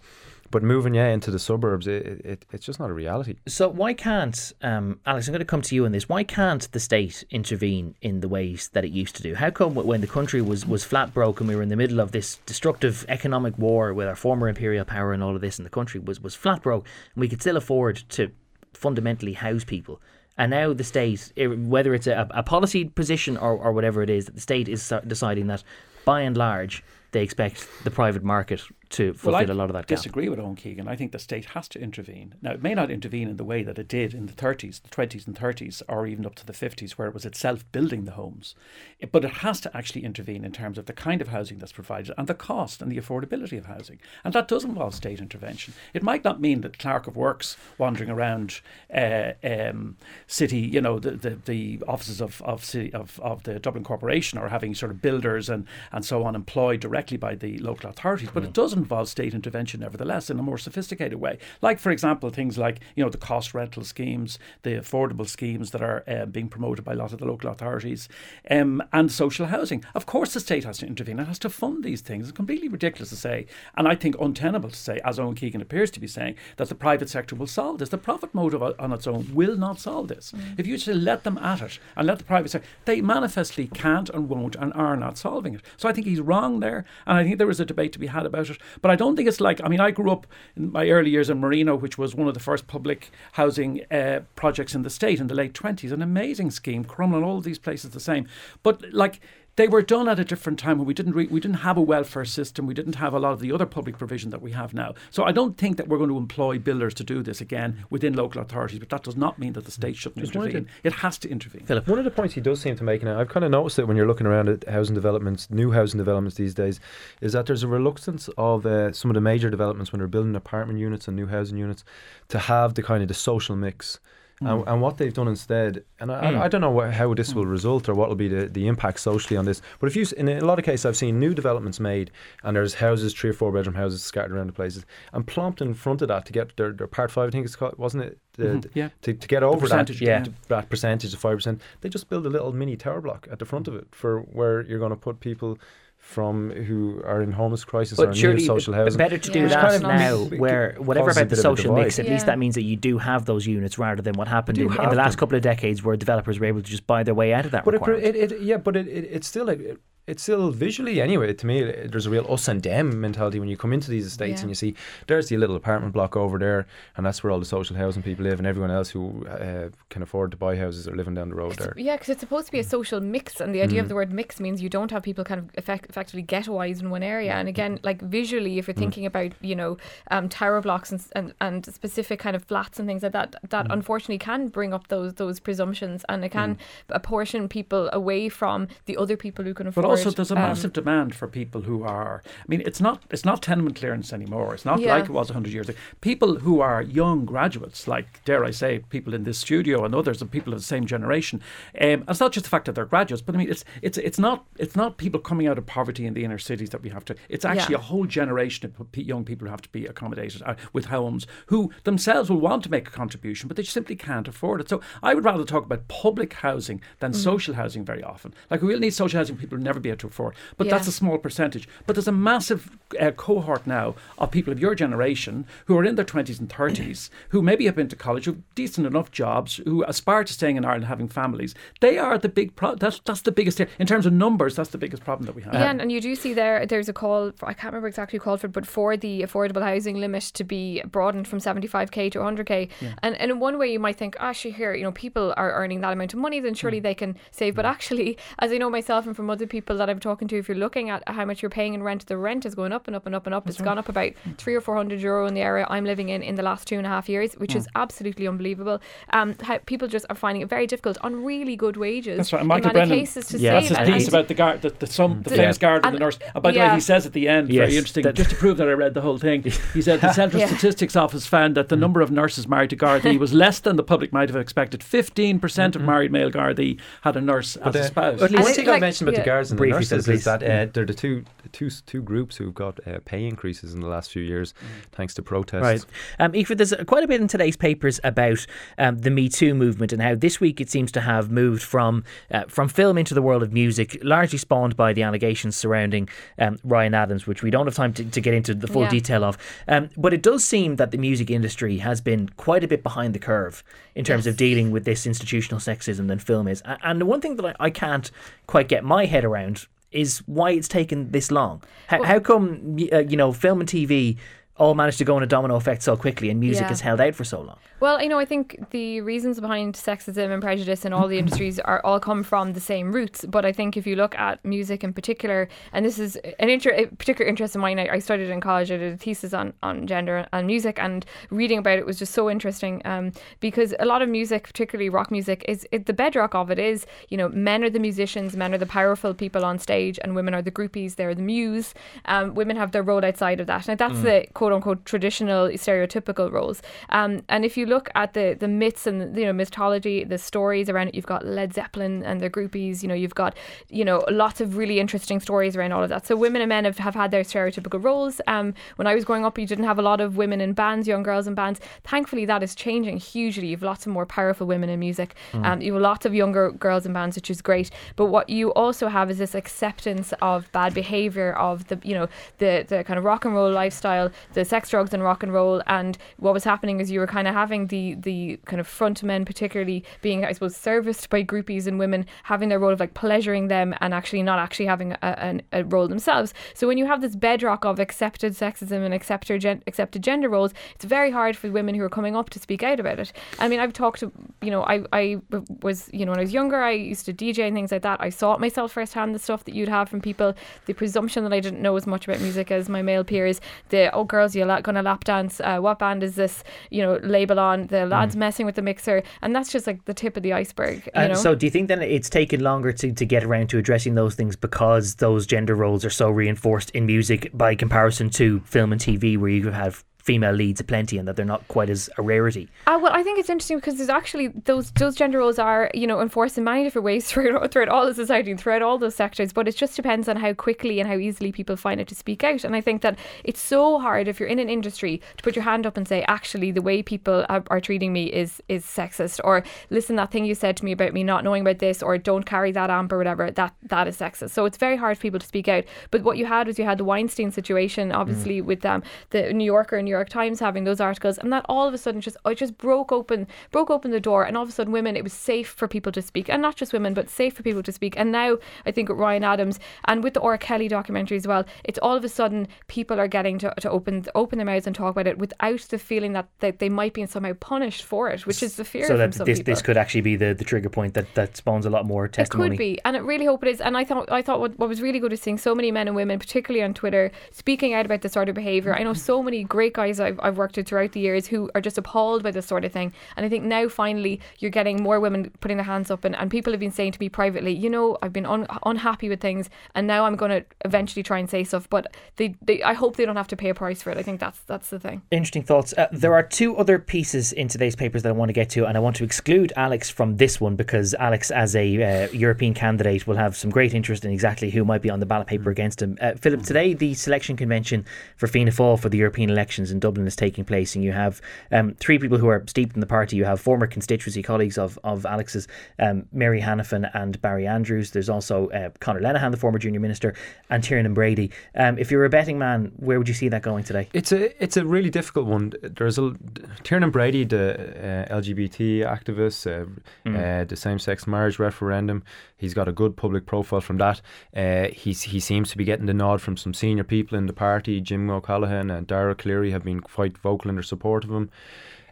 but moving yeah into the suburbs, it, it it's just not a reality. So why can't um, Alex? I'm going to come to you on this. Why can't the state intervene in the ways that it used to do? How come when the country was was flat broke and we were in the middle of this destructive economic war with our former imperial power and all of this, and the country was was flat broke, and we could still afford to fundamentally house people. And now the state, whether it's a, a policy position or, or whatever it is, that the state is deciding that, by and large, they expect the private market to fulfill Well, I a lot of that gap. disagree with Owen Keegan. I think the state has to intervene. Now, it may not intervene in the way that it did in the 30s, the 20s and 30s, or even up to the 50s, where it was itself building the homes. It- but it has to actually intervene in terms of the kind of housing that's provided and the cost and the affordability of housing. And that does involve state intervention. It might not mean that clerk of works wandering around uh, um, city, you know, the, the, the offices of, of, city, of, of the Dublin Corporation or having sort of builders and, and so on employed directly by the local authorities, but it does involve state intervention nevertheless in a more sophisticated way. Like, for example, things like, you know, the cost rental schemes, the affordable schemes that are uh, being promoted by a lot of the local authorities, um, and social housing. Of course, the state has to intervene. It has to fund these things. It's completely ridiculous to say, and I think untenable to say, as Owen Keegan appears to be saying, that the private sector will solve this. The profit motive on its own will not solve this. If you just let them at it and let the private sector, they manifestly can't and won't and are not solving it. So I think he's wrong there, and I think there is a debate to be had about it. But I don't think it's like I mean I grew up in my early years in Marino, which was one of the first public housing uh, projects in the state in the late twenties. An amazing scheme, Crumlin, all these places the same. But like they were done at a different time when we didn't re- we didn't have a welfare system. We didn't have a lot of the other public provision that we have now. So I don't think that we're going to employ builders to do this again within local authorities. But that does not mean that the state shouldn't Just intervene. It has to intervene. Philip. One of the points he does seem to make, and I've kind of noticed it when you're looking around at housing developments, new housing developments these days, is that there's a reluctance of uh, some of the major developments when they're building apartment units and new housing units to have the kind of the social mix. And, and what they've done instead, and I, Mm. I, don't know what, how this will result or what will be the, the impact socially on this. But if you, in a lot of cases, I've seen new developments made, and there's houses, three or four bedroom houses scattered around the places, and plonked in front of that to get their, their part five, I think it's called, wasn't it? The, Mhm, yeah. To, to get over that, percentage, yeah. that percentage of five percent, they just build a little mini tower block at the front of it for where you're going to put people from who are in homeless crisis or But near surely social b- housing. better to do Yeah. that Kind of now, makes- where whatever about the bit of a social mix, divide. at least that means that you do have those units rather than what happened in, in the last them. couple of decades where developers were able to just buy their way out of that But it, requirement. it, it, yeah, but it, it, it's still like it, it's still visually anyway. To me, there's a real us and them mentality when you come into these estates Yeah. and you see there's the little apartment block over there, and that's where all the social housing people live, and everyone else who uh, can afford to buy houses are living down the road there. Yeah, because it's supposed to be a mm. social mix, and the idea of mm. the word mix means you don't have people kind of effect- effectively ghettoized in one area. Mm. And again, like visually, if you're thinking about you know um, tower blocks and, and and specific kind of flats and things like that, that unfortunately can bring up those those presumptions, and it can apportion people away from the other people who can afford. Also, there's a um, massive demand for people who are. I mean, it's not it's not tenement clearance anymore. It's not Yeah. like it was hundred years ago. People who are young graduates, like dare I say, people in this studio and others, and people of the same generation. Um, it's not just the fact that they're graduates, but I mean, it's it's it's not it's not people coming out of poverty in the inner cities that we have to. It's actually Yeah. a whole generation of young people who have to be accommodated uh, with homes who themselves will want to make a contribution, but they simply can't afford it. So I would rather talk about public housing than Mm-hmm. social housing very often. Like we will need social housing people who never be able to afford, but Yeah. that's a small percentage. But there's a massive uh, cohort now of people of your generation who are in their 20s and 30s who maybe have been to college, who have decent enough jobs, who aspire to staying in Ireland, having families. They are the big pro- that's that's the biggest in terms of numbers. That's the biggest problem that we have. Yeah, and, and you do see there. There's a call. For, I can't remember exactly who called for it, but for the affordable housing limit to be broadened from 75k to 100k. And, and in one way, you might think, ah, actually, here, you know, people are earning that amount of money, then surely hmm. they can save. But hmm. actually, as I know myself and from other people that I'm talking to, if you're looking at how much you're paying in rent, the rent is going up and up and up and up. It's gone up about three or four hundred euro in the area I'm living in in the last two and a half years, which Mm. is absolutely unbelievable. Um, how people just are finding it very difficult on really good wages. That's right. And in Michael many Brennan, cases to Yeah, That's his piece about the guard, the, the, some, the The- famous guard and the nurse. And by the way, he says at the end, Yes, very interesting, that- just to prove that I read the whole thing, <laughs> he said the Central Yeah. Statistics Office found that the number of nurses married to Gardaí <laughs> was less than the public might have expected. 15% of married male Gardaí had a nurse as a uh, spouse. at One least- thing like- I mentioned about yeah. the guards and the Briefly, nurses please. is that uh, they're the two, the two, two groups who've got uh, pay increases in the last few years, thanks to protests. Right. Um, Aoife, there's uh, quite a bit in today's papers about um, the Me Too movement and how this week it seems to have moved from uh, from film into the world of music, largely spawned by the allegations surrounding um, Ryan Adams, which we don't have time to, to get into the full Yeah. detail of. Um, but it does seem that the music industry has been quite a bit behind the curve in terms of dealing with this institutional sexism than film is. And the one thing that I, I can't quite get my head around is why it's taken this long. How, how come, uh, you know, film and TV all managed to go in a domino effect so quickly and music Yeah. has held out for so long? Well, you know, I think the reasons behind sexism and prejudice in all the <coughs> industries are all come from the same roots. But I think if you look at music in particular, and this is an inter- a particular interest of mine, I, I studied in college. I did a thesis on, on gender and music, and reading about it was just so interesting um, because a lot of music, particularly rock music, is it, the bedrock of it is you know men are the musicians, men are the powerful people on stage, and women are the groupies. They're the muse. Um, women have their role outside of that. Now that's the quote unquote traditional stereotypical roles. Um, and if you look at the the myths and you know mythology, the stories around it, you've got Led Zeppelin and their groupies. You know, you've got you know lots of really interesting stories around all of that. So women and men have, have had their stereotypical roles. Um, when I was growing up, you didn't have a lot of women in bands, young girls in bands. Thankfully, that is changing hugely. You've lots of more powerful women in music. Um, you have lots of younger girls in bands, which is great. But what you also have is this acceptance of bad behavior, of the you know the the kind of rock and roll lifestyle, the the sex, drugs, and rock and roll. And what was happening is you were kind of having the the kind of front men, particularly being, I suppose, serviced by groupies and women having their role of like pleasuring them and actually not actually having a, a, a role themselves. So when you have this bedrock of accepted sexism and accepted gen- accepted gender roles, it's very hard for women who are coming up to speak out about it. I mean, I've talked to, you know, I I was, you know, when I was younger, I used to DJ and things like that. I saw it myself firsthand, the stuff that you'd have from people, the presumption that I didn't know as much about music as my male peers, the, oh, girls, you're la- going to lap dance, uh, what band is this, you know, label on, the lads mm. messing with the mixer. And that's just like the tip of the iceberg. You uh? So do you think then it's taken longer to, to get around to addressing those things because those gender roles are so reinforced in music by comparison to film and TV where you have female leads aplenty and that they're not quite as a rarity. Uh, well, I think it's interesting because there's actually those those gender roles are you know enforced in many different ways throughout <laughs> throughout all the society and throughout all those sectors. But it just depends on how quickly and how easily people find it to speak out. And I think that it's so hard if you're in an industry to put your hand up and say, actually, the way people are, are treating me is is sexist, or listen, that thing you said to me about me not knowing about this, or don't carry that amp or whatever, that that is sexist. So it's very hard for people to speak out. But what you had was you had the Weinstein situation, obviously, mm. with um, the New Yorker and New York Times having those articles, and that all of a sudden just oh, I just broke open broke open the door, and all of a sudden women it was safe for people to speak, and not just women, but safe for people to speak. And now I think with Ryan Adams and with the R. Kelly documentary as well, it's all of a sudden people are getting to, to open open their mouths and talk about it without the feeling that, that they might be somehow punished for it, which is the fear. So that this this could actually be the, the trigger point that, that spawns a lot more testimony. It could be, and I really hope it is. And I thought I thought what, what was really good is seeing so many men and women, particularly on Twitter, speaking out about this sort of behaviour. I know so many great guys I've, I've worked with throughout the years who are just appalled by this sort of thing. And I think now finally you're getting more women putting their hands up, and, and people have been saying to me privately, you know, I've been un- unhappy with things, and now I'm going to eventually try and say stuff. But they, they, I hope they don't have to pay a price for it. I think that's that's the thing. Interesting thoughts. Uh, there are two other pieces in today's papers that I want to get to, and I want to exclude Alex from this one because Alex, as a uh, European candidate, will have some great interest in exactly who might be on the ballot paper against him. Uh, Philip, today the selection convention for Fianna Fáil for the European elections in Dublin is taking place, and you have um, three people who are steeped in the party. You have former constituency colleagues of, of Alex's, um, Mary Hanafin and Barry Andrews. There's also uh, Conor Lenihan, the former junior minister, and Tiernan Brady. Um, if you're a betting man, where would you see that going today? It's a it's a really difficult one. There's a Tiernan Brady, the uh, LGBT activist, uh, mm. the same-sex marriage referendum. He's got a good public profile from that. Uh, he's, he seems to be getting the nod from some senior people in the party. Jim O'Callaghan and Dara Calleary have been quite vocal in their support of him.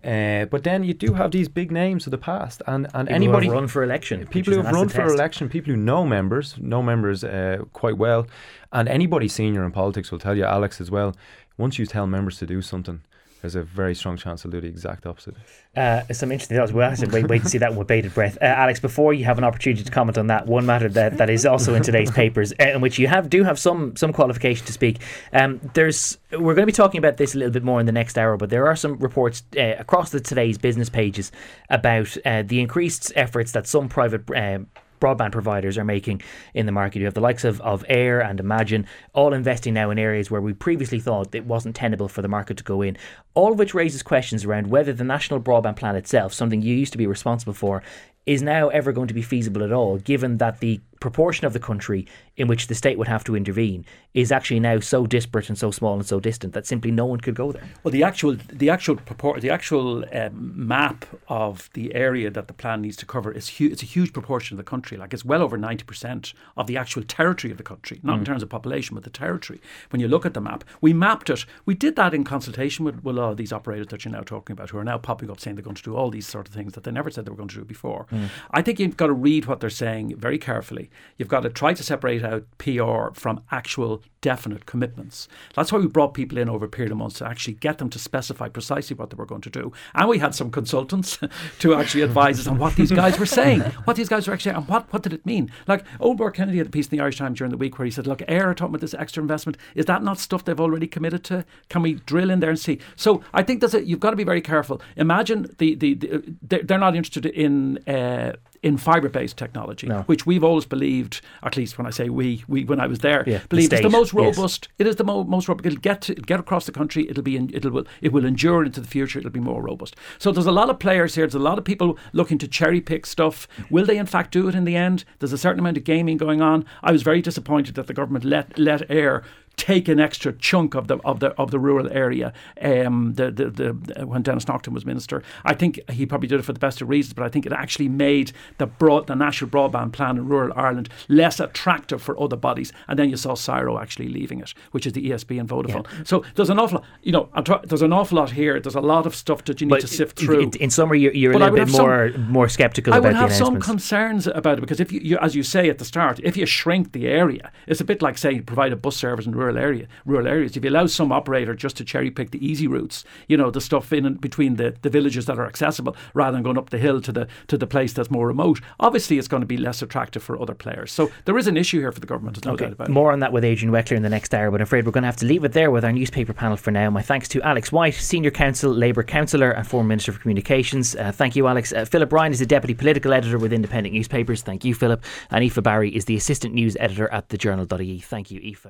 Uh, but then you do have these big names of the past, and, and people anybody who run for election, people who have run for election, people who know members, know members uh, quite well, and anybody senior in politics will tell you, Alex as well. Once you tell members to do something, there's a very strong chance they'll do the exact opposite. Uh, some interesting thoughts. We'll have to wait, wait to see that one with bated breath. Uh, Alex, before you have an opportunity to comment on that, one matter that, that is also in today's <laughs> papers, uh, in which you have do have some some qualification to speak. Um, there's we're going to be talking about this a little bit more in the next hour, but there are some reports uh, across the today's business pages about uh, the increased efforts that some private um, broadband providers are making in the market. You have the likes of, of Eir and Imagine all investing now in areas where we previously thought it wasn't tenable for the market to go in. All of which raises questions around whether the national broadband plan itself, something you used to be responsible for, is now ever going to be feasible at all, given that the proportion of the country in which the state would have to intervene is actually now so disparate and so small and so distant that simply no one could go there. Well, the actual the actual purport, the actual um, map of the area that the plan needs to cover is hu- it's a huge proportion of the country. Like it's well over ninety percent of the actual territory of the country, not mm. in terms of population, but the territory. When you look at the map, we mapped it. We did that in consultation with, with a lot of these operators that you're now talking about, who are now popping up saying they're going to do all these sort of things that they never said they were going to do before. Mm. I think you've got to read what they're saying very carefully. You've got to try to separate out PR from actual definite commitments. That's why we brought people in over a period of months to actually get them to specify precisely what they were going to do. And we had some consultants <laughs> to actually advise us on what these guys were saying, <laughs> what these guys were actually, and what, what did it mean? Like Oldmore Kennedy had a piece in the Irish Times during the week where he said, look, Eir are talking about this extra investment. Is that not stuff they've already committed to? Can we drill in there and see? So I think that's it. you've got to be very careful. Imagine the, the, the they're not interested in uh, in fibre based technology, no. which we've always believed, at least when I say we, we when I was there, yeah, believed the is the most robust. Yes. It is the mo- most robust. It'll get to, get across the country. It'll be in, it'll will it will endure into the future. It'll be more robust. So there's a lot of players here. There's a lot of people looking to cherry pick stuff. Will they in fact do it in the end? There's a certain amount of gaming going on. I was very disappointed that the government let let Eir take an extra chunk of the of the of the rural area. Um, the, the the when Denis Naughten was minister, I think he probably did it for the best of reasons, but I think it actually made the broad the national broadband plan in rural Ireland less attractive for other bodies. And then you saw SIRO actually leaving it, which is the ESB and Vodafone. Yeah. So there's an awful, lot, you know, there's an awful lot here. There's a lot of stuff that you need but to sift through. In, in summary, you're, you're a little bit more some, more skeptical. I would have some concerns about it because if you, you, as you say at the start, if you shrink the area, it's a bit like saying provide a bus service in rural area, rural areas. If you allow some operator just to cherry pick the easy routes, you know, the stuff in and between the, the villages that are accessible, rather than going up the hill to the to the place that's more remote, obviously it's going to be less attractive for other players. So there is an issue here for the government. There's no okay. doubt about it. More on that with Adrian Weckler in the next hour, but I'm afraid we're going to have to leave it there with our newspaper panel for now. My thanks to Alex White, Senior Counsel, Labour Councillor, and former Minister for Communications. Uh, thank you, Alex. Uh, Philip Ryan is the Deputy Political Editor with Independent Newspapers. Thank you, Philip. And Aoife Barry is the Assistant News Editor at thejournal.ie. Thank you, Aoife.